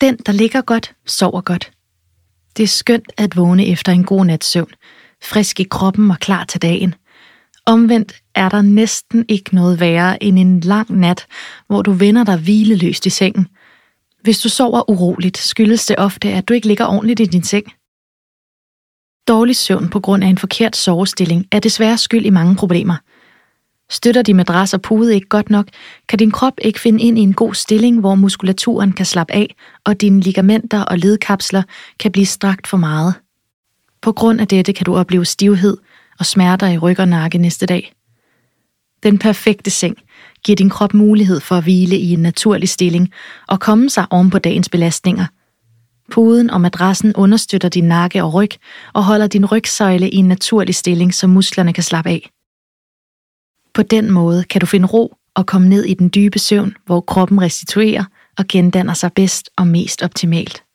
Den, der ligger godt, sover godt. Det er skønt at vågne efter en god nats søvn, frisk i kroppen og klar til dagen. Omvendt er der næsten ikke noget værre end en lang nat, hvor du vender dig hvileløst i sengen. Hvis du sover uroligt, skyldes det ofte, at du ikke ligger ordentligt i din seng. Dårlig søvn på grund af en forkert sovestilling er desværre skyld i mange problemer – Støtter din madras og pude ikke godt nok, kan din krop ikke finde ind i en god stilling, hvor muskulaturen kan slappe af, og dine ligamenter og ledkapsler kan blive strakt for meget. På grund af dette kan du opleve stivhed og smerter i ryg og nakke næste dag. Den perfekte seng giver din krop mulighed for at hvile i en naturlig stilling og komme sig oven på dagens belastninger. Puden og madrassen understøtter din nakke og ryg og holder din rygsøjle i en naturlig stilling, så musklerne kan slappe af. På den måde kan du finde ro og komme ned i den dybe søvn, hvor kroppen restituerer og gendanner sig bedst og mest optimalt.